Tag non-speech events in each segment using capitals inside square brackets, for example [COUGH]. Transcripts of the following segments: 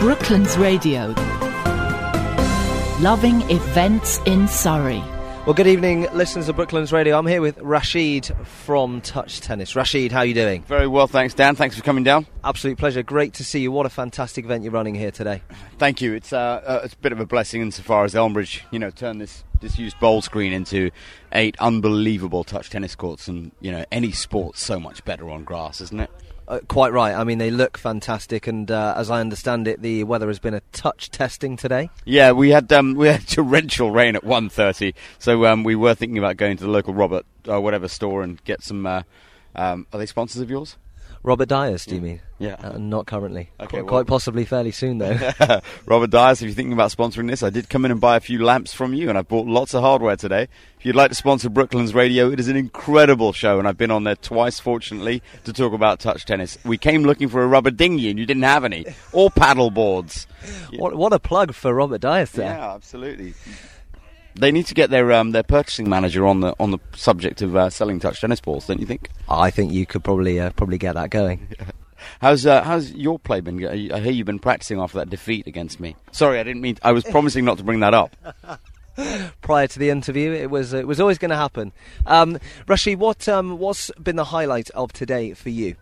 Brooklands Radio. Loving events in Surrey. Well, good evening, listeners of Brooklands Radio. I'm here with Rashid from Touch Tennis. Rashid, how are you doing? Very well, thanks, Dan. Thanks for coming down. Absolute pleasure. Great to see you. What a fantastic event you're running here today. Thank you. It's, uh, uh, it's a bit of a blessing insofar as Elmbridge, you know, turned this disused bowls green into eight unbelievable touch tennis courts, and you know, any sport's so much better on grass, isn't it? Uh, quite right. I mean, they look fantastic, and uh, as I understand it, the weather has been a touch testing today. Yeah, we had um, we had [LAUGHS] torrential rain at 1.30, so um, we were thinking about going to the local Robert uh, whatever store and get some. Uh, um, are they sponsors of yours? Robert Dyers, do you mean? Yeah. Uh, not currently. Okay, Qu- well- Quite possibly fairly soon, though. [LAUGHS] Robert Dyers, if you're thinking about sponsoring this, I did come in and buy a few lamps from you, and I bought lots of hardware today. If you'd like to sponsor Brooklands Radio, it is an incredible show, and I've been on there twice, fortunately, to talk about touch tennis. We came looking for a rubber dinghy, and you didn't have any, or paddle boards. what, what a plug for Robert Dyers there. Yeah, absolutely. They need to get their um, their purchasing manager on the on the subject of uh, selling touch tennis balls, don't you think? I think you could probably uh, probably get that going. [LAUGHS] How's uh, how's your play been? I hear you've been practicing after that defeat against me. Sorry, I didn't mean. I was promising not to bring that up. [LAUGHS] prior to the interview. It was it was always going to happen. Um, Rashid, what um, what's been the highlight of today for you?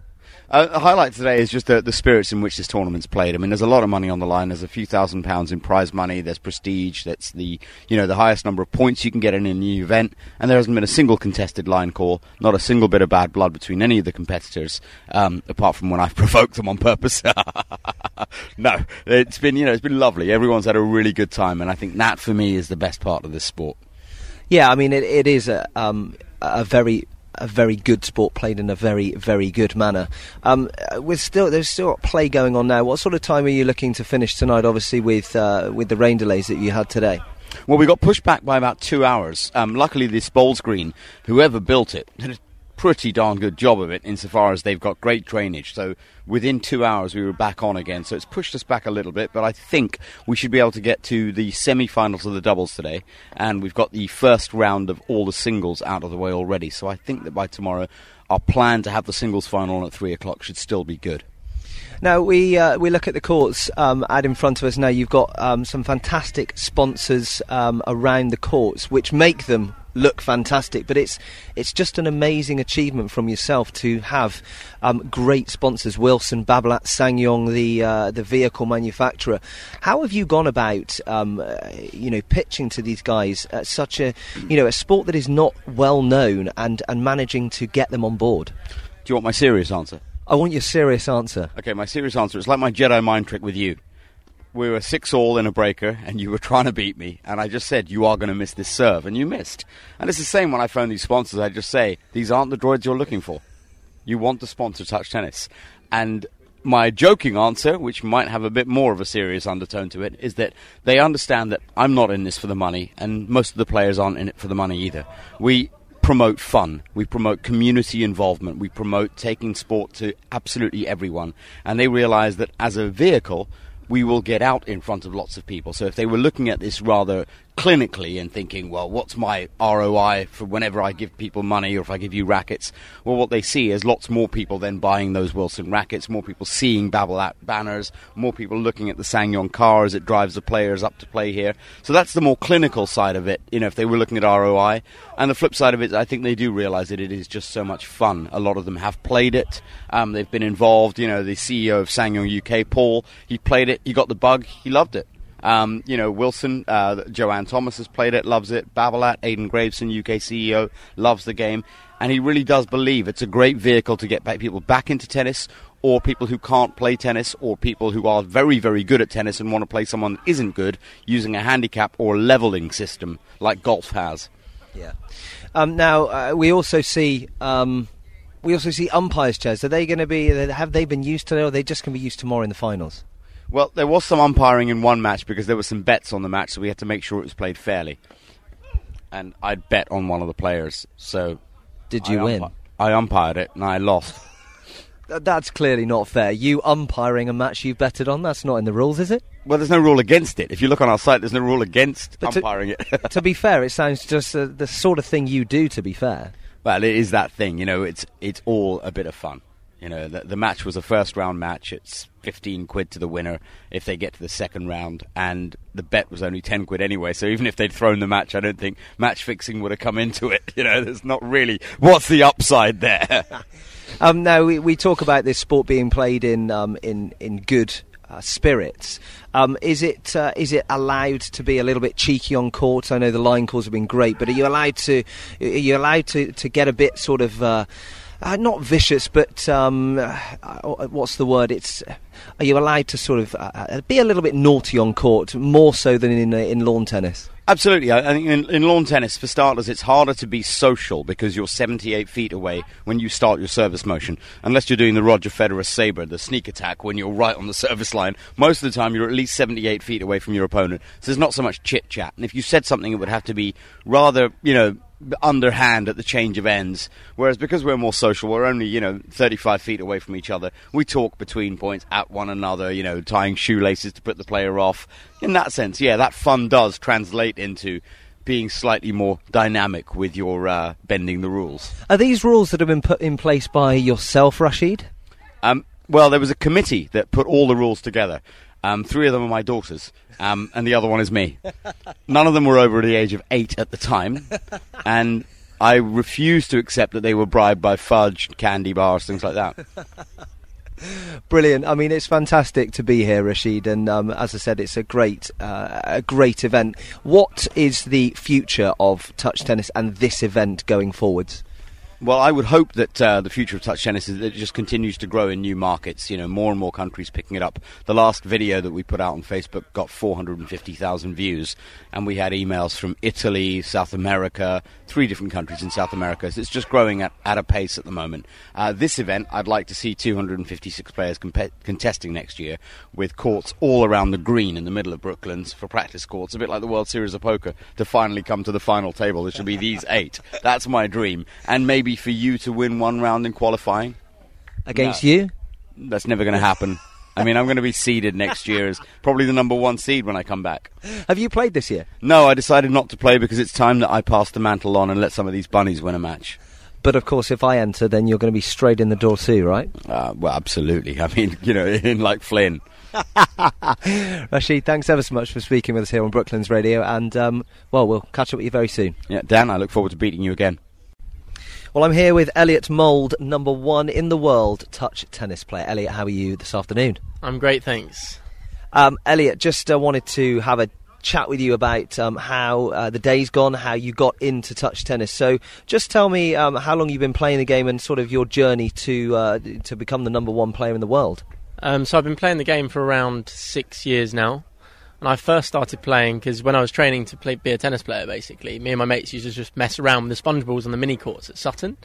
Uh, a highlight today is just the, the spirits in which this tournament's played. I mean, there's a lot of money on the line. There's a few thousand pounds in prize money. There's prestige. That's the you know the highest number of points you can get in a new event. And there hasn't been a single contested line call. Not a single bit of bad blood between any of the competitors, um, apart from when I've [LAUGHS] provoked them on purpose. [LAUGHS] no, it's been you know it's been lovely. Everyone's had a really good time, and I think that for me is the best part of this sport. Yeah, I mean it, it is a um, a very a very good sport played in a very very good manner. Um, uh, with still there's still play going on now. What sort of time are you looking to finish tonight? Obviously with uh, with the rain delays that you had today. Well, we got pushed back by about two hours. Um, luckily, this bowls green, whoever built it, [LAUGHS] pretty darn good job of it insofar as they've got great drainage. So within two hours, we were back on again. So it's pushed us back a little bit, but I think we should be able to get to the semi-finals of the doubles today, and we've got the first round of all the singles out of the way already. So I think that by tomorrow, our plan to have the singles final on at three o'clock should still be good. Now we uh, we look at the courts um, out in front of us. Now you've got um, some fantastic sponsors um, around the courts, which make them look fantastic. But it's it's just an amazing achievement from yourself to have um, great sponsors: Wilson, Babolat, SsangYong, the uh, the vehicle manufacturer. How have you gone about, um, uh, you know, pitching to these guys at such a you know a sport that is not well known and and managing to get them on board? Do you want my serious answer? I want your serious answer. Okay, my serious answer is like my Jedi mind trick with you. We were six all in a breaker, and you were [LAUGHS] trying to beat me, and I just said you are going to miss this serve, and you missed. And it's the same when I phone these sponsors. I just say these aren't the droids you're looking for. You want to sponsor touch tennis, and my joking answer, which might have a bit more of a serious undertone to it, is that they understand that I'm not in this for the money, and most of the players aren't in it for the money either. We promote fun. We promote community involvement. We promote taking sport to absolutely everyone. And they realize that as a vehicle, we will get out in front of lots of people. So if they were looking at this rather clinically and thinking, well, what's my ROI for whenever I give people money or if I give you rackets? Well, what they see is lots more people then buying those Wilson rackets, more people seeing Babolat banners, more people looking at the SsangYong car as it drives the players up to play here. So that's the more clinical side of it, you know, if they were looking at ROI. And the flip side of it, I think they do realize that it is just so much fun. A lot of them have played it, um, they've been involved. You know, the CEO of SsangYong UK, Paul, he played it, he got the bug, he loved it. Um, you know, Wilson, uh, Joanne Thomas has played it, loves it. Babolat, Aidan Graveson, UK CEO, loves the game. And he really does believe it's a great vehicle to get back people back into tennis, or people who can't play tennis, or people who are very, very good at tennis and want to play someone that isn't good using a handicap or leveling system like golf has. Yeah. Um, now uh, we also see um, we also see umpires chairs. Are they going to be? Have they been used today, or are they just going to be used tomorrow in the finals? Well, there was some umpiring in one match because there were some bets on the match, so we had to make sure it was played fairly. And I'd bet on one of the players, so Did you I win? I umpired it and I lost. [LAUGHS] That's clearly not fair. You umpiring a match you've betted on. That's not in the rules, is it? Well, there's no rule against it. If you look on our site, there's no rule against But to- umpiring it. [LAUGHS] to be fair, it sounds just uh, the sort of thing you do. To be fair, well, it is that thing, you know. It's it's all a bit of fun. You know, the, the match was a first round match. It's 15 quid to the winner if they get to the second round, and the bet was only 10 quid anyway. So even if they'd thrown the match, I don't think match fixing would have come into it. [LAUGHS] You know, there's not really what's the upside there. [LAUGHS] Um, now we, we talk about this sport being played in um, in in good uh, spirits. Um, is it uh, is it allowed to be a little bit cheeky on court? I know the line calls have been great, but are you allowed to are you allowed to, to get a bit sort of uh, uh, not vicious, but um, uh, what's the word? It's are you allowed to sort of uh, uh, be a little bit naughty on court more so than in uh, in lawn tennis? Absolutely. I think in, in, lawn tennis, for starters, it's harder to be social because you're 78 feet away when you start your service motion. Unless you're doing the Roger Federer SABR, the sneak attack, when you're right on the [LAUGHS] service line. Most of the time, you're at least 78 feet away from your opponent. So there's not so much chit chat. And if you said something, it would have to be rather, you know, underhand at the change of ends. Whereas because we're more social, we're only you know 35 feet away from each other. We talk between points at one another, you know, tying shoelaces to put the player off. In that sense, yeah, that fun does translate into being slightly more dynamic with your uh, bending the rules. Are these rules that have been put in place by yourself, Rashid? Um, well, there was a committee that put all the rules together. Um, three of them are my daughters, um, and the other one is me. None of them were over the age of eight at the time, and I refused to accept that they were bribed by fudge, candy bars, things like that. [LAUGHS] Brilliant. I mean, it's fantastic to be here, Rashid, and um, as I said, it's a great, uh, a great event. What is the future of touch tennis and this event going forwards? Well, I would hope that uh, the future of touch tennis is that it just continues to grow in new markets. You know, more and more countries picking it up. The last video that we put out on Facebook got 450,000 views, and we had emails from Italy, South America, three different countries in South America. So it's just growing at, at a pace at the moment. Uh, this event, I'd like to see 256 players comp- contesting next year, with courts all around the green in the middle of Brooklands for practice courts, a bit like the World Series of Poker, to finally come to the final table. There should be these eight. That's my dream, and maybe maybe for you to win one round in qualifying? Against no. you? That's never going to happen. I mean, I'm going to be seeded next year as probably the number one seed when I come back. Have you played this year? No, I decided not to play because it's time that I pass the mantle on and let some of these bunnies win a match. But of course, if I enter, then you're going to be straight in the door too, right? Uh, well, absolutely. [LAUGHS] I mean, you know, [LAUGHS] in like Flynn. [LAUGHS] Rashid, thanks ever so much for speaking with us here on Brooklands Radio, and um, well, we'll catch up with you very soon. Yeah, Dan, I look forward to beating you again. Well, I'm here with Elliot Mould, number one in the world touch tennis player. Elliot, how are you this afternoon? I'm great, thanks. Um, Elliot, just uh, wanted to have a chat with you about um, how uh, the day's gone, how you got into touch tennis. So, just tell me um, how long you've been playing the game and sort of your journey to uh, to become the number one player in the world. Um, so, I've been playing the game for around six years now. And I first started playing because when I was training to play, be a tennis player, basically, me and my mates used to just mess around with the sponge balls on the mini courts at Sutton.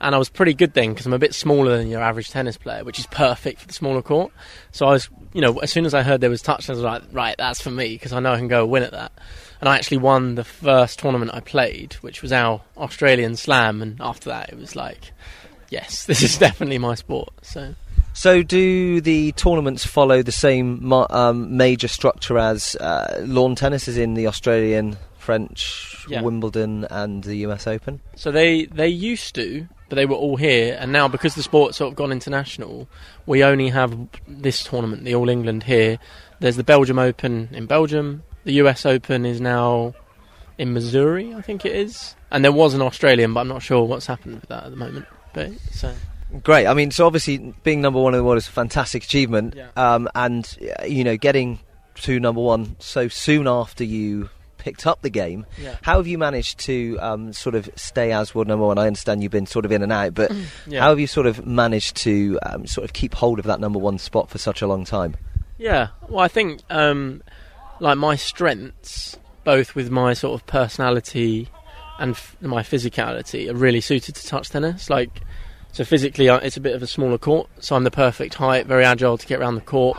And I was pretty good then because I'm a bit smaller than your average tennis player, which is perfect for the smaller court. So I was, you know, as soon as I heard there was touch, I was like, right, that's for me because I know I can go win at that. And I actually won the first tournament I played, which was our Australian Slam. And after that, it was like, yes, [LAUGHS] this is definitely my sport. So. So, do the tournaments follow the same um, major structure as uh, lawn tennis, is in the Australian, French, yeah. Wimbledon, and the US Open? So they they used to, but they were all here, and now because the sport's sort of gone international, we only have this tournament, the All England here. There's the Belgium Open in Belgium. The US Open is now in Missouri, I think it is, and there was an Australian, but I'm not sure what's happened with that at the moment. But so. Great. I mean, so obviously being number one in the world is a fantastic achievement, yeah. um, and you know, getting to number one so soon after you picked up the game. Yeah. How have you managed to um, sort of stay as world number one? I understand you've been sort of in and out, but [CLEARS THROAT] yeah. how have you sort of managed to um, sort of keep hold of that number one spot for such a long time? Yeah. Well, I think um, like my strengths, both with my sort of personality and f- my physicality, are really suited to touch tennis. Like so physically, it's a bit of a smaller court, so I'm the perfect height, very agile to get around the court.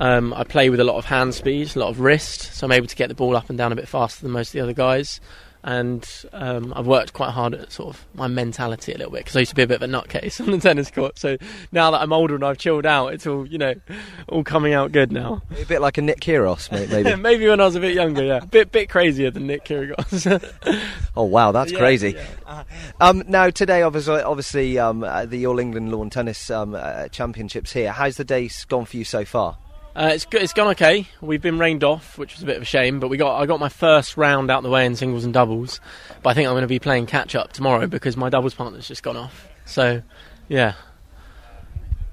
Um, I play with a lot of hand speed, a lot of wrist, so I'm able to get the ball up and down a bit faster than most of the other guys. And um, I've worked quite hard at sort of my mentality a little bit because I used to be a bit of a nutcase [LAUGHS] on the tennis court. So now that I'm older and I've chilled out, it's all you know, all coming out good now. A bit like a Nick Kyrgios, maybe. [LAUGHS] Maybe when I was a bit younger, yeah, a bit bit crazier than Nick Kyrgios. [LAUGHS] oh wow, that's Yeah, crazy. yeah. Um, now today, obviously, obviously um, uh, the All England Lawn Tennis um, uh, Championships here. How's the day gone for you so far? Uh, it's good. It's gone okay. We've been rained off, which was a bit of a shame. But we got I got my first round out the way in singles and doubles. But I think I'm going to be playing catch up tomorrow because my doubles partner's just gone off. So, yeah.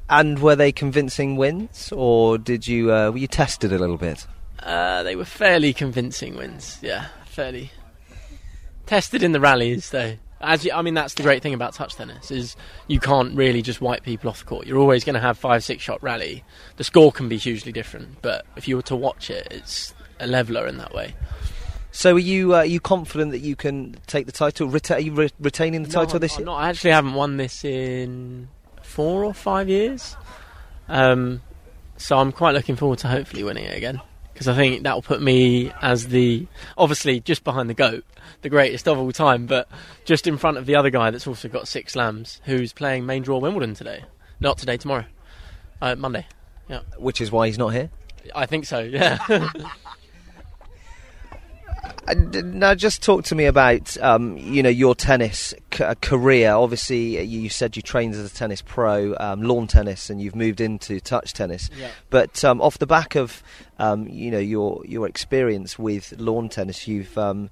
And were they convincing wins, or did you uh, were you tested a little bit? Uh, they were fairly convincing wins. Yeah, fairly tested in the rallies though. As you, I mean, that's the great thing about touch tennis is you can't really just wipe people off the court. You're always going to have five, six shot rally. The score can be hugely different, but if you were to watch it, it's a leveler in that way. So, are you uh, are you confident that you can take the title? Reta- are you re- retaining the title No, this I'm year? not. I actually haven't won this in four or five years. Um, so I'm quite looking forward to hopefully winning it again because I think that will put me as the obviously just behind the goat, the greatest of all time, but just in front of the other guy that's also got six slams, who's playing main draw Wimbledon today. Not today, tomorrow, uh, Monday. Which is why he's not here. I think so. Yeah. [LAUGHS] Uh, Now, just talk to me about um, you know your tennis c- uh, career. Obviously, uh, you said you trained as a tennis pro, um, lawn tennis, and you've moved into touch tennis. yeah. But um, off the back of um, you know your your experience with lawn tennis, you've um,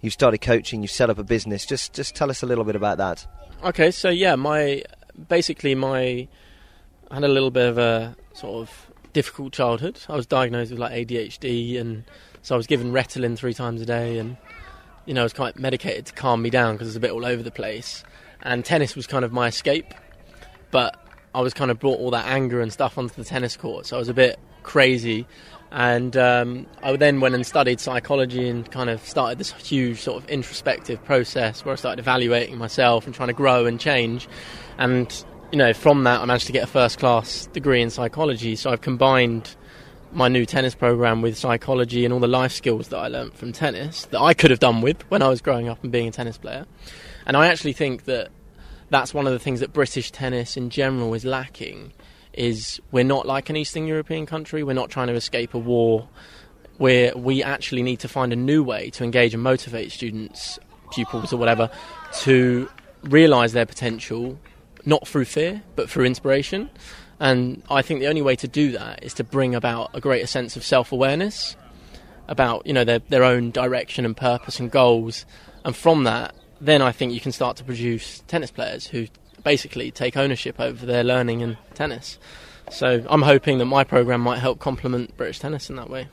you've started coaching, you've set up a business. Just just tell us a little bit about that. Okay, so yeah, my basically my I had a little bit of a sort of difficult childhood. I was diagnosed with like ADHD, and so I was given Ritalin three times a day, and you know I was quite medicated to calm me down because I was a bit all over the place. And tennis was kind of my escape, but I was kind of brought all that anger and stuff onto the tennis court, so I was a bit crazy. And um, I then went and studied psychology and kind of started this huge sort of introspective process where I started evaluating myself and trying to grow and change. And you know, from that, I managed to get a first class degree in psychology. So I've combined my new tennis program with psychology and all the life skills that I learnt from tennis that I could have done with when I was growing up and being a tennis player. And I actually think that that's one of the things that British tennis in general is lacking is we're not like an Eastern European country. We're not trying to escape a war. Where we actually need to find a new way to engage and motivate students, pupils, or whatever, to realise their potential, not through fear, but through inspiration. And I think the only way to do that is to bring about a greater sense of self awareness about you know their their own direction and purpose and goals. And from that, then I think you can start to produce tennis players who basically take ownership over their learning and tennis. So I'm hoping that my program might help complement British tennis in that way.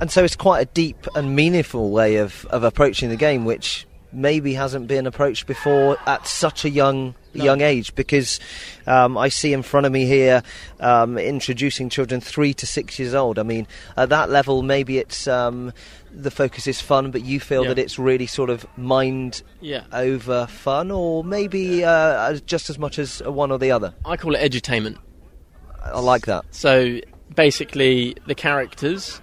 And so it's quite a deep and meaningful way of, of approaching the game, which maybe hasn't been approached before at such a young No. young age. Because um, I see in front of me here um, introducing children three to six years old. I mean, at that level, maybe it's um, the focus is fun, but you feel Yeah. that it's really sort of mind Yeah. over fun, or maybe uh, just as much as one or the other. I call it edutainment. I like that. So basically, the characters,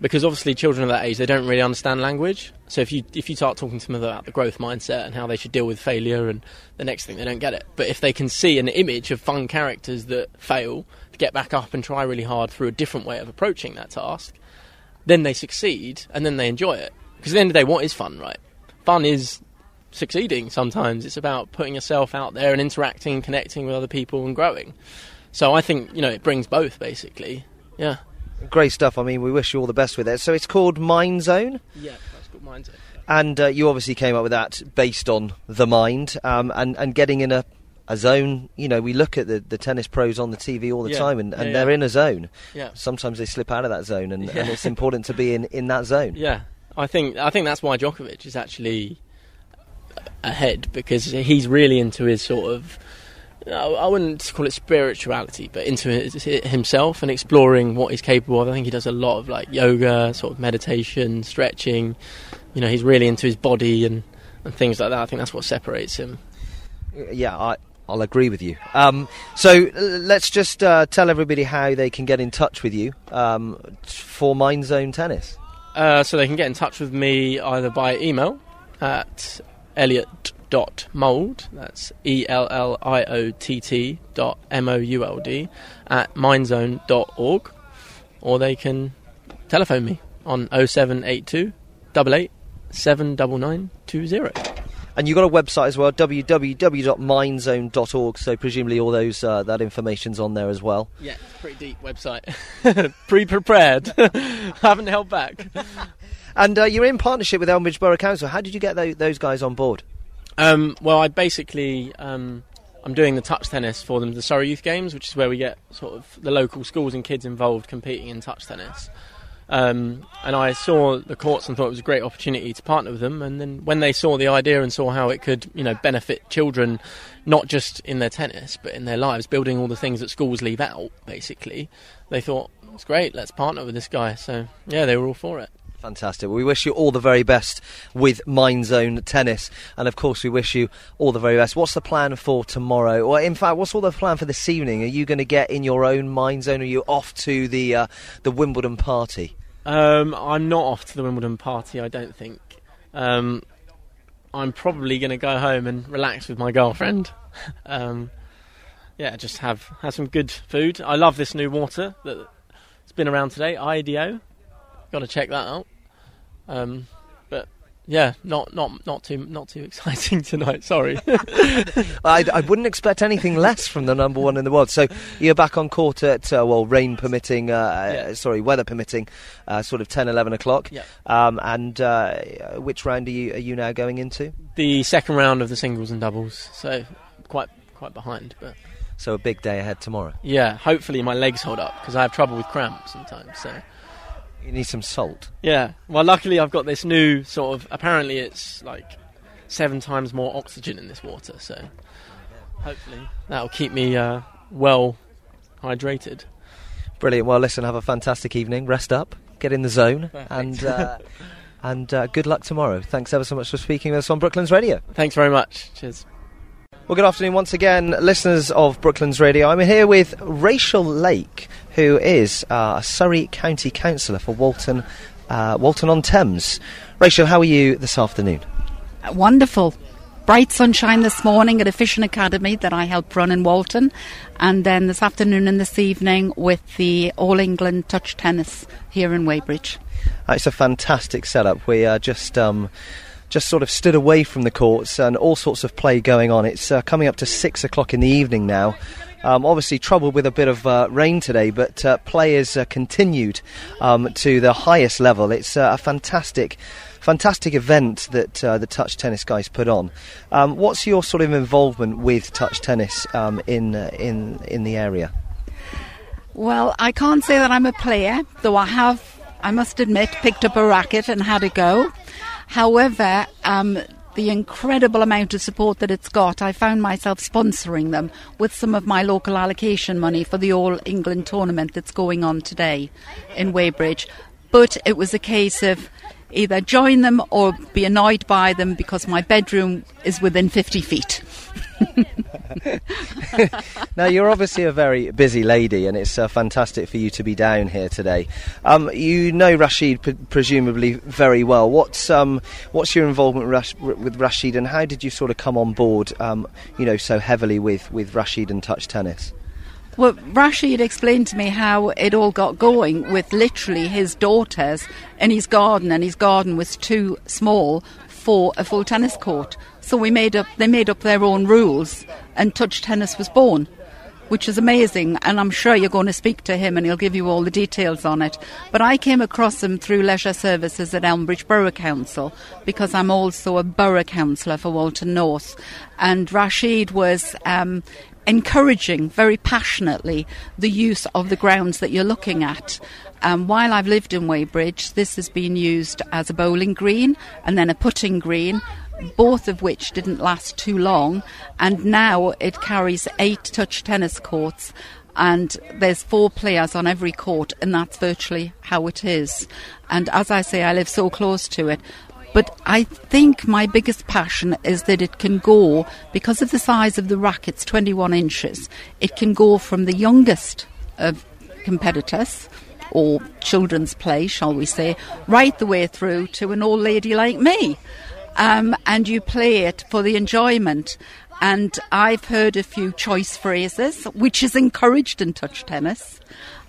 because obviously children of that age they don't really understand language. So if you if you start talking to them about the growth mindset and how they should deal with failure, and the next thing they don't get it. But if they can see an image of fun characters that fail get back up and try really hard through a different way of approaching that task, then they succeed and then they enjoy it. Because at the end of the day, what is fun, right? Fun is succeeding sometimes. It's about putting yourself out there and interacting, connecting with other people and growing. So I think, you know, it brings both basically. Yeah. Great stuff. I mean, we wish you all the best with it. So it's called Mind Zone. Yeah, that's good mindset. And uh, you obviously came up with that based on the mind um, and, and getting in a, a zone. You know, we look at the, the tennis pros on the TV all the Yeah. time and, and Yeah, they're in a zone. Yeah. Sometimes they slip out of that zone and, and it's important to be in, in that zone. Yeah. I think I think that's why Djokovic is actually ahead because he's really into his sort of I I wouldn't call it spirituality, but into himself and exploring what he's capable of. I think he does a lot of like yoga, sort of meditation, stretching. You know, he's really into his body and, and things like that. I think that's what separates him. Yeah, I, I'll agree with you. Um, so let's just uh, tell everybody how they can get in touch with you um, for Mind Zone Tennis. Uh, so they can get in touch with me either by email, at elliot.mould, that's E L L I O T T dot M O U L D, at mindzone.org, or they can telephone me on 0782 88 79920. And you've got a website as well, www.mindzone.org. So presumably all those uh, that information's on there as well. Yeah, it's a pretty deep website. [LAUGHS] Pre-prepared. [LAUGHS] Haven't held back. [LAUGHS] And uh, you're in partnership with Elmbridge Borough Council. How did you get tho- those guys on board? Um, well, I basically um, I'm doing the touch tennis for them, the Surrey Youth Games, which is where we get sort of the local schools and kids involved competing in touch tennis. Um, and I saw the courts and thought it was a great opportunity to partner with them. And then when they saw the idea and saw how it could, you know, benefit children, not just in their tennis but in their lives, building all the things that schools leave out, basically, they thought it's great. Let's partner with this guy. So yeah, they were all for it. Fantastic. Well, we wish you all the very best with Mind Zone Tennis. And of course, we wish you all the very best. What's the plan for tomorrow? Or, in fact, what's all the plan for this evening? Are you going to get in your own Mind Zone? Or are you off to the, uh, the Wimbledon party? Um, I'm not off to the Wimbledon party, I don't think. Um, I'm probably going to go home and relax with my girlfriend. [LAUGHS] um, yeah, just have, have some good food. I love this new water that's been around today, IDO. Got to check that out. Um, but yeah, not not not too not too [LAUGHS] exciting tonight. Sorry. [LAUGHS] I, I wouldn't expect anything less from the number one in the world. So you're back on court at, uh, well, rain permitting, uh, Yeah. uh, sorry, weather permitting, uh, sort of 10, 11 o'clock. Yeah. Um, and uh, which round are you, are you now going into? the second round of the singles and doubles, so quite quite behind. But So a big day ahead tomorrow. yeah, hopefully my legs hold up because I have trouble with cramps sometimes. So You need some salt. yeah, well, luckily I've got this new sort of. Apparently, it's like seven times more oxygen in this water, so hopefully that'll keep me uh, well hydrated. Brilliant. Well, listen, have a fantastic evening. Rest up, get in the zone, Perfect. and uh, [LAUGHS] and uh, good luck tomorrow. Thanks ever so much for speaking with us on Brooklands Radio. Thanks very much. Cheers. Well, good afternoon once again, listeners of Brooklands Radio. I'm here with Rachel Lake, who is uh, a Surrey County Councillor for Walton, uh, Walton on Thames. Rachel, how are you this afternoon? Wonderful. Bright sunshine this morning at a fishing academy that I help run in Walton, and then this afternoon and this evening with the All England touch tennis here in Weybridge. Uh, it's a fantastic setup. We uh, just um, just sort of stood away from the courts and all sorts of play going on. It's uh, coming up to six o'clock in the evening now. Um, obviously, troubled with a bit of uh, rain today, but uh, play has uh, continued um, to the highest level. It's uh, a fantastic, fantastic event that uh, the touch tennis guys put on. Um, what's your sort of involvement with touch tennis um, in uh, in in the area? Well, I can't say that I'm a player, though I have, I must admit, picked up a racket and had a go. However, um, the incredible amount of support that it's got, I found myself sponsoring them with some of my local allocation money for the All England tournament that's going on today in Weybridge. But it was a case of either join them or be annoyed by them because my bedroom is within 50 feet. [LAUGHS] Now, you're obviously a very busy lady, and it's uh, fantastic for you to be down here today. Um, you know Rashid p- presumably very well. What's um, what's your involvement with, Rash- with Rashid, and how did you sort of come on board, um, you know, so heavily with, with Rashid and touch tennis? Well, Rashid explained to me how it all got going with literally his daughters in his garden, and his garden was too small for a full tennis court. So we made up, they made up their own rules, and touch tennis was born, which is amazing. And I'm sure you're going to speak to him, and he'll give you all the details on it. But I came across him through leisure services at Elmbridge Borough Council because I'm also a borough councillor for Walton North, and Rashid was. Um, encouraging very passionately the use of the grounds that you're looking at. Um, while I've lived in Weybridge, this has been used as a bowling green and then a putting green, both of which didn't last too long, and now it carries eight touch tennis courts. And there's four players on every court, and that's virtually how it is. And as I say, I live so close to it. But I think my biggest passion is that it can go, because of the size of the rackets, 21 inches, it can go from the youngest of competitors, or children's play, shall we say, right the way through to an old lady like me. um, and you play it for the enjoyment. And I've heard a few choice phrases, which is encouraged in touch tennis.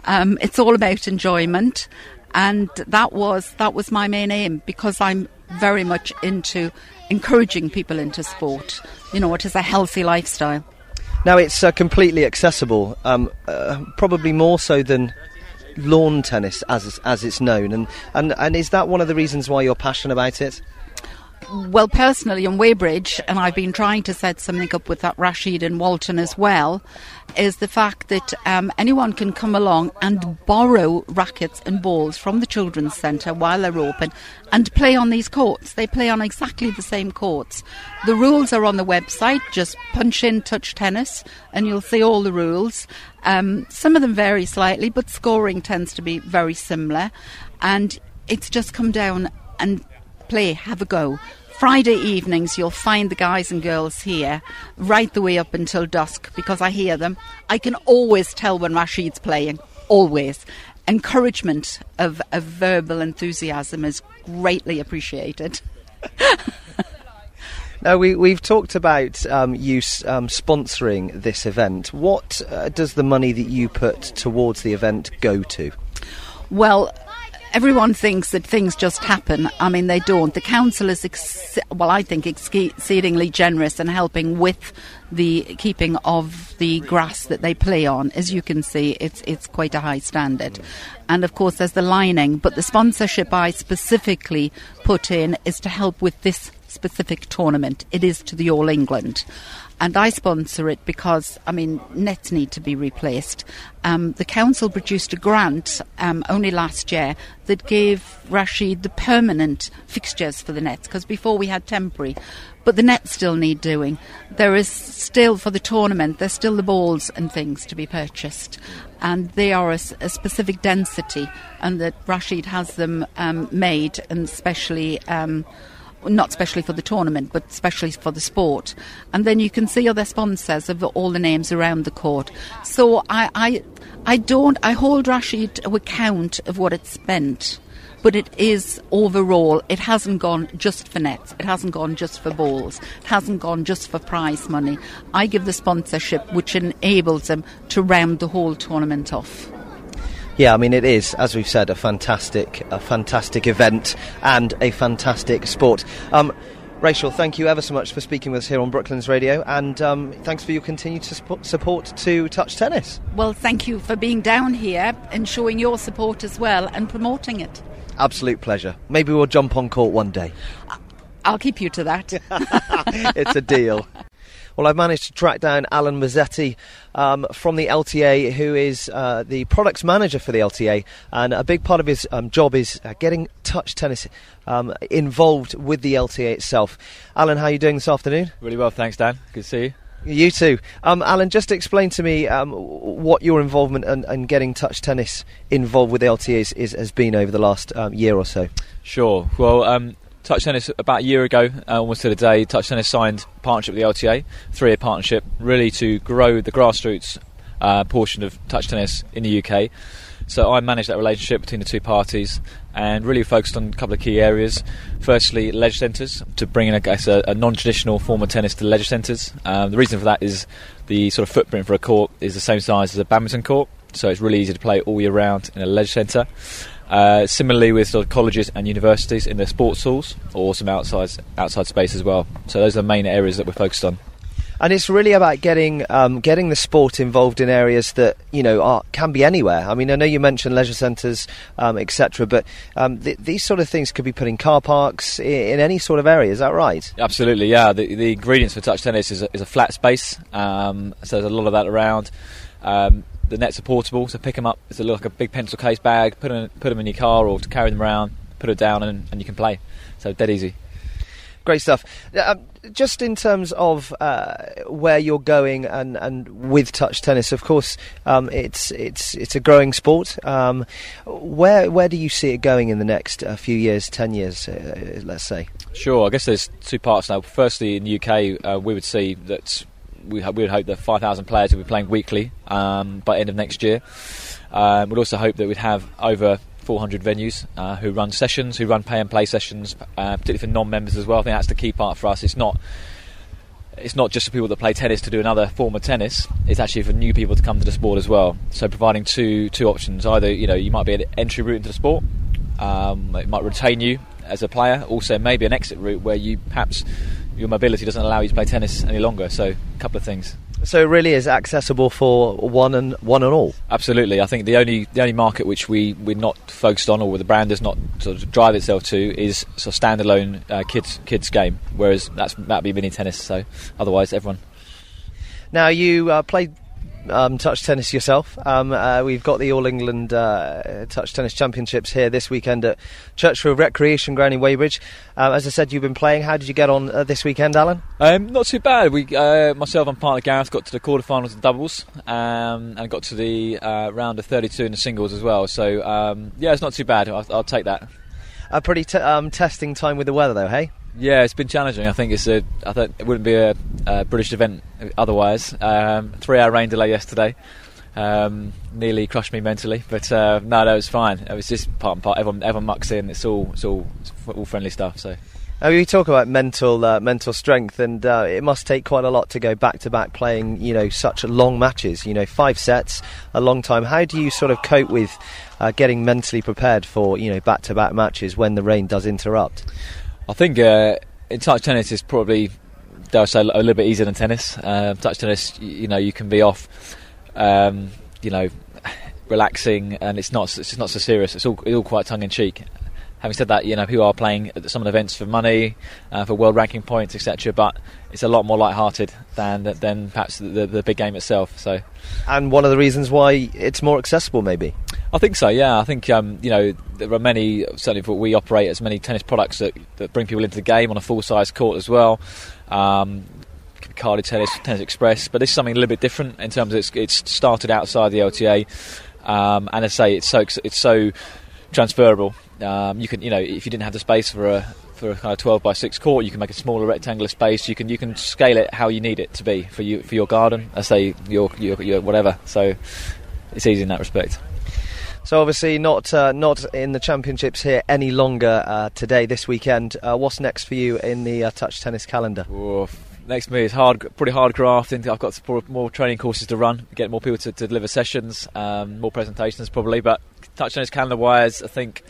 Um, it's all about enjoyment, and that was that was my main aim because I'm very much into encouraging people into sport. You know, it is a healthy lifestyle. Now it's uh, completely accessible, um, uh, probably more so than lawn tennis as as it's known. And, and and is that one of the reasons why you're passionate about it? Well, personally, in Weybridge, and I've been trying to set something up with that Rashid in Walton as well, is the fact that um, anyone can come along and borrow rackets and balls from the children's centre while they're open and play on these courts. They play on exactly the same courts. The rules are on the website. Just punch in touch tennis and you'll see all the rules. Um, some of them vary slightly, but scoring tends to be very similar. And it's just come down and play, have a go. Friday evenings, you'll find the guys and girls here right the way up until dusk because I hear them. I can always tell when Rashid's playing, always. Encouragement of, of verbal enthusiasm is greatly appreciated. [LAUGHS] Now we we've talked about um, you um, sponsoring this event. What uh, does the money that you put towards the event go to? Well, everyone thinks that things just happen. I mean, they don't. The council is, ex- well, I think, exceedingly generous in helping with the keeping of the grass that they play on. As you can see, it's it's quite a high standard. And of course, there's the lining. But the sponsorship I specifically put in is to help with this specific tournament. It is to the All England and I sponsor it because, I mean, nets need to be replaced. Um, the council produced a grant um, only last year that gave Rashid the permanent fixtures for the nets because before we had temporary. But the nets still need doing. There is still, for the tournament, there's still the balls and things to be purchased. And they are a, a specific density, and that Rashid has them um, made, and especially um, not especially for the tournament, but especially for the sport. And then you can see other sponsors of all the names around the court. So I, I, I don't, I hold Rashid to account of what it's spent. But it is overall, it hasn't gone just for nets, it hasn't gone just for balls, it hasn't gone just for prize money. I give the sponsorship which enables them to round the whole tournament off. Yeah, I mean it is, as we've said, a fantastic, a fantastic event and a fantastic sport. Um, Rachel, thank you ever so much for speaking with us here on Brooklands Radio, and um, thanks for your continued support to touch tennis. Well, thank you for being down here and showing your support as well and promoting it. Absolute pleasure. Maybe we'll jump on court one day. I'll keep you to that. [LAUGHS] it's a deal. [LAUGHS] Well, I've managed to track down Alan Mazzetti um, from the LTA, who is uh, the products manager for the LTA, and a big part of his um, job is uh, getting touch tennis um, involved with the LTA itself. Alan, how are you doing this afternoon? Really well, thanks, Dan. Good to see you. You too. Um, Alan, just explain to me um, what your involvement and, and, getting touch tennis involved with the LTA is, is, has been over the last um, year or so. Sure. Well, um, Touch Tennis about a year ago, uh, almost to the day, Touch Tennis signed partnership with the LTA, three-year partnership, really to grow the grassroots uh, portion of touch tennis in the UK. So I managed that relationship between the two parties and really focused on a couple of key areas. Firstly, leisure centres to bring in, I guess, a, a non-traditional form of tennis to leisure centres. Um, the reason for that is the sort of footprint for a court is the same size as a badminton court, so it's really easy to play all year round in a leisure centre. Uh, similarly, with sort of colleges and universities in their sports halls, or some outside outside space as well. So those are the main areas that we're focused on. And it's really about getting um, getting the sport involved in areas that you know are, can be anywhere. I mean, I know you mentioned leisure centres, um, etc., but um, th- these sort of things could be put in car parks in, in, any sort of area. Is that right? Absolutely, yeah. The, the ingredients for touch tennis is a, is a flat space, um, so there's a lot of that around. Um, the nets are portable, so pick them up. It's a, like a big pencil case bag. Put them, put them in your car or to carry them around. Put it down and, and you can play. So dead easy. Great stuff. Uh, just in terms of uh, where you're going and, and with touch tennis, of course, um, it's it's it's a growing sport. Um, where where do you see it going in the next uh, few years, ten years, uh, let's say? Sure. I guess there's two parts now. Firstly, in the UK, uh, we would see that we, we would hope that 5,000 players will be playing weekly um, by end of next year. Um, we'd also hope that we'd have over 400 venues uh, who run sessions, who run pay and play sessions, uh, particularly for non-members as well. I think that's the key part for us. It's not it's not just for people that play tennis to do another form of tennis. It's actually for new people to come to the sport as well. So providing two two options. Either you know you might be an entry route into the sport. Um, it might retain you as a player. Also maybe an exit route where you perhaps your mobility doesn't allow you to play tennis any longer. So a couple of things. So it really is accessible for one and one and all. Absolutely, I think the only the only market which we we're not focused on, or where the brand does not sort of drive itself to, is sort of standalone uh, kids kids game. Whereas that's that'd be mini tennis. So otherwise, everyone. Now you uh, played um, touch tennis yourself. Um, uh, we've got the All England uh, Touch Tennis Championships here this weekend at Churchfield Recreation Ground in Weybridge. Um, as I said, you've been playing. How did you get on uh, this weekend, Alan? Um, not too bad. We, uh, myself and partner Gareth got to the quarterfinals in doubles um, and got to the uh, round of 32 in the singles as well. So um, yeah, it's not too bad. I'll, I'll take that. A pretty t- um, testing time with the weather, though, hey? Yeah, it's been challenging. I think it's a. I thought it wouldn't be a, a British event otherwise. Um, three-hour rain delay yesterday. Um, nearly crushed me mentally, but uh, no, that was fine. It was just part and part. Everyone, everyone mucks in. It's all, it's all, it's all friendly stuff. So. Now, we talk about mental uh, mental strength, and uh, it must take quite a lot to go back to back playing, you know, such long matches. You know, five sets, a long time. How do you sort of cope with uh, getting mentally prepared for, you know, back to back matches when the rain does interrupt? I think uh, in touch tennis is probably, dare I say, a little bit easier than tennis. Uh, touch tennis, you, know, you can be off, um, you know, relaxing, and it's not it's not so serious. It's all it's all quite tongue in cheek. Having said that, you know, people are playing at some of the events for money, uh, for world ranking points, etc. But it's a lot more light-hearted than than perhaps the, the big game itself. So, and one of the reasons why it's more accessible, maybe. I think so. Yeah, I think um, you know there are many. Certainly, we operate as many tennis products that, that bring people into the game on a full-size court as well. Um, Cardio Tennis, Tennis Express, but this is something a little bit different in terms of it's, it's started outside the LTA, um, and I say it's so it's so transferable. Um, you can, you know, if you didn't have the space for a for a kind of 12 by 6 court, you can make a smaller rectangular space. You can you can scale it how you need it to be for you for your garden. I say your, your, your whatever. So it's easy in that respect. So obviously not uh, not in the championships here any longer uh, today this weekend. Uh, what's next for you in the uh, touch tennis calendar? Oof. Next me is hard, pretty hard grafting. I've got more training courses to run, get more people to, to deliver sessions, um, more presentations probably. But touch tennis calendar wise, I think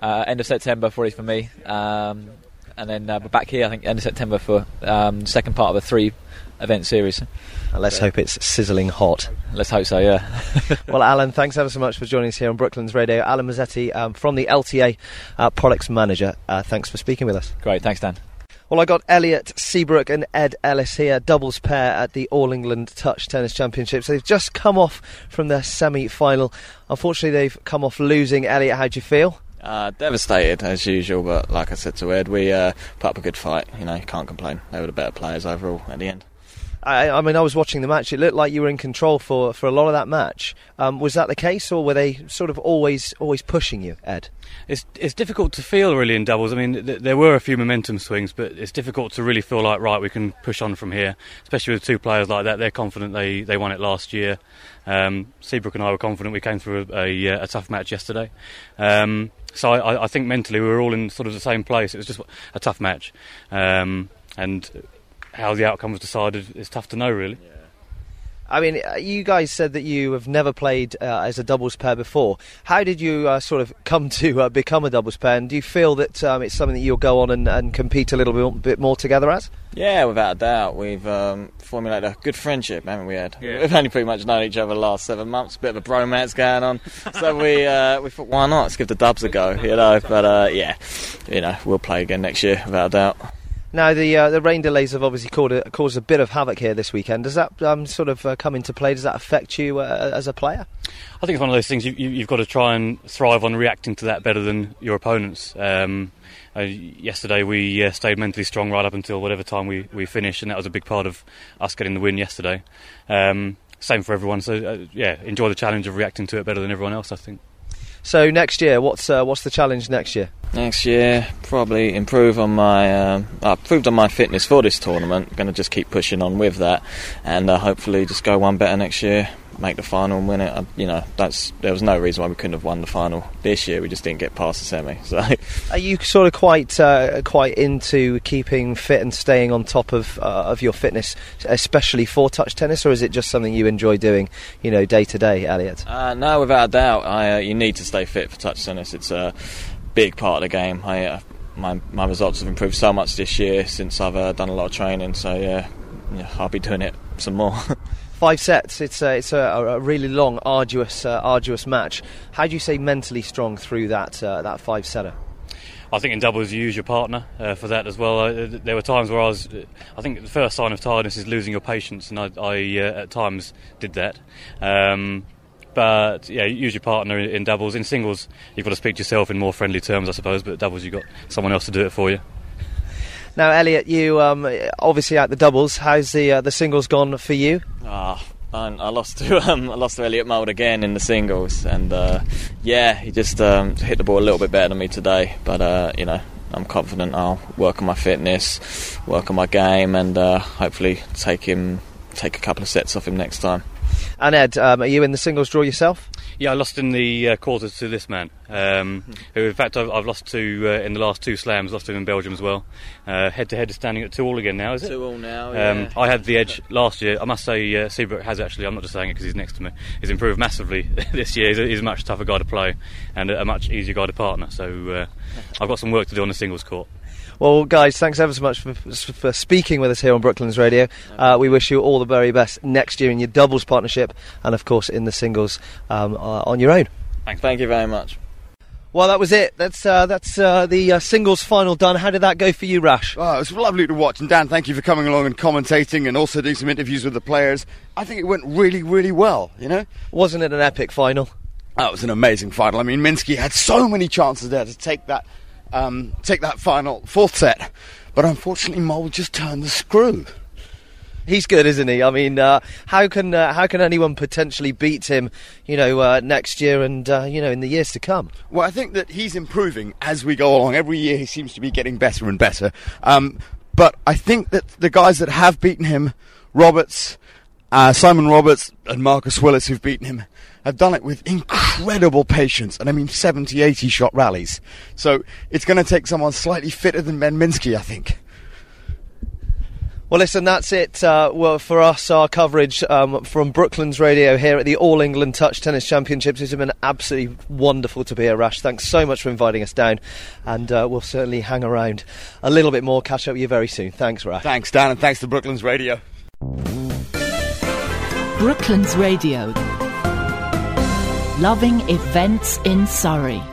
uh, end of September for me, um, and then uh, back here I think end of September for um, second part of a three event series. Let's hope it's sizzling hot. Let's hope so, yeah. [LAUGHS] [LAUGHS] well, Alan, thanks ever so much for joining us here on Brooklands Radio. Alan Mazzetti um, from the LTA uh, Products Manager. Uh, thanks for speaking with us. Great, thanks, Dan. Well, I got Elliot Seabrook and Ed Ellis here, doubles pair at the All England Touch Tennis Championships. They've just come off from their semi final. Unfortunately, they've come off losing. Elliot, how do you feel? Uh, devastated as usual, but like I said to Ed, we uh, put up a good fight. You know, can't complain. They were the better players overall at the end. I, I, mean, I was watching the match. It looked like you were in control for, for a lot of that match. Um, was that the case, or were they sort of always always pushing you, Ed? It's it's difficult to feel really in doubles. I mean, th- there were a few momentum swings, but it's difficult to really feel like right we can push on from here. Especially with two players like that, they're confident they, they won it last year. Um, Seabrook and I were confident. We came through a, a, a tough match yesterday. Um, so I, I, think mentally we were all in sort of the same place. It was just a tough match, um, and how the outcome was decided is tough to know, really. Yeah. I mean, uh, you guys said that you have never played uh, as a doubles pair before. How did you uh, sort of come to uh, become a doubles pair? And do you feel that um, it's something that you'll go on and, and compete a little bit, bit, more together as? Yeah, without a doubt. We've um, formulated a good friendship, haven't we, Ed? Yeah. We've only pretty much known each other the last seven months. A bit of a bromance going on. so we [LAUGHS] uh, we thought, why not? Let's give the dubs a go, you know. But yeah, you know, we'll play again next year, without a doubt. Now the uh, the rain delays have obviously caused a, caused a bit of havoc here this weekend. Does that um, sort of uh, come into play? Does that affect you uh, as a player? I think it's one of those things you, have you, got to try and thrive on reacting to that better than your opponents. Um, uh, yesterday we uh, stayed mentally strong right up until whatever time we, we finished, and that was a big part of us getting the win yesterday. Um, same for everyone. So uh, yeah, enjoy the challenge of reacting to it better than everyone else. I think. So next year, what's uh, what's the challenge next year? Next year, probably improve on my. Uh, I've improved on my fitness for this tournament. Going to just keep pushing on with that, and uh, hopefully just go one better next year. Make the final and win it. I, you know, that's there was no reason why we couldn't have won the final this year. We just didn't get past the semi. So Are you sort of quite uh, quite into keeping fit and staying on top of uh, of your fitness, especially for touch tennis, or is it just something you enjoy doing, you know, day to day, Elliot? Uh, no, without a doubt, I, uh, you need to stay fit for touch tennis. It's a big part of the game. I, uh, my my results have improved so much this year since I've uh, done a lot of training. So yeah, yeah, I'll be doing it some more. [LAUGHS] Five sets. It's a, it's a, a really long, arduous, uh, arduous match. How do you say mentally strong through that uh, that five setter? I think in doubles you use your partner uh, for that as well. Uh, there were times where I was, I think the first sign of tiredness is losing your patience, and I, I uh, at times did that. Um, but yeah, use your partner in doubles. In singles, you've got to speak to yourself in more friendly terms, I suppose. But doubles, you've got someone else to do it for you. Now, Elliot, you um, obviously at the doubles. How's the uh, the singles gone for you? Ah, and I lost to [LAUGHS] um, I lost to Elliot Mould again in the singles, and uh, yeah, he just um, hit the ball a little bit better than me today. But uh, you know, I'm confident I'll work on my fitness, work on my game, and uh, hopefully take him take a couple of sets off him next time. And Ed, um, are you in the singles draw yourself? Yeah, I lost in the uh, quarters to this man, um, who in fact I've, I've lost to uh, in the last two slams. Lost to him in Belgium as well. Head to head is standing at two all again now, is it? Two all now. Um, Yeah. I had the edge last year. I must say, uh, Seabrook has actually. I'm not just saying it because he's next to me. He's improved massively [LAUGHS] this year. He's a, he's a much tougher guy to play and a, a much easier guy to partner. So uh, I've got some work to do on the singles court. Well, guys, thanks ever so much for, for speaking with us here on Brooklands Radio. Uh, we wish you all the very best next year in your doubles partnership, and of course in the singles um, uh, on your own. Thank you very much. Well, that was it. That's uh, that's uh, the uh, singles final done. How did that go for you, Rash? Oh, it was lovely to watch. And Dan, thank you for coming along and commentating and also doing some interviews with the players. I think it went really, really well, you know? Wasn't it an epic final? That was an amazing final. I mean, Minsky had so many chances there to take that, um, take that final fourth set, but unfortunately, Mole just turned the screw. He's good, isn't he? I mean, uh, how can uh, how can anyone potentially beat him? You know, uh, next year and uh, you know in the years to come. Well, I think that he's improving as we go along. Every year, he seems to be getting better and better. Um, but I think that the guys that have beaten him, Roberts, uh, Simon Roberts, and Marcus Willis, who've beaten him, have done it with incredible patience. And I mean, 70, 80 shot rallies. So it's going to take someone slightly fitter than Ben Minsky, I think. Well, listen, that's it. Uh, well, for us, our coverage um, from Brooklands Radio here at the All England Touch Tennis Championships. It's been absolutely wonderful to be here, Rash. Thanks so much for inviting us down, and uh, we'll certainly hang around a little bit more. Catch up with you very soon. Thanks, Rash. Thanks, Dan, and thanks to Brooklands Radio. Brooklands Radio. Loving events in Surrey.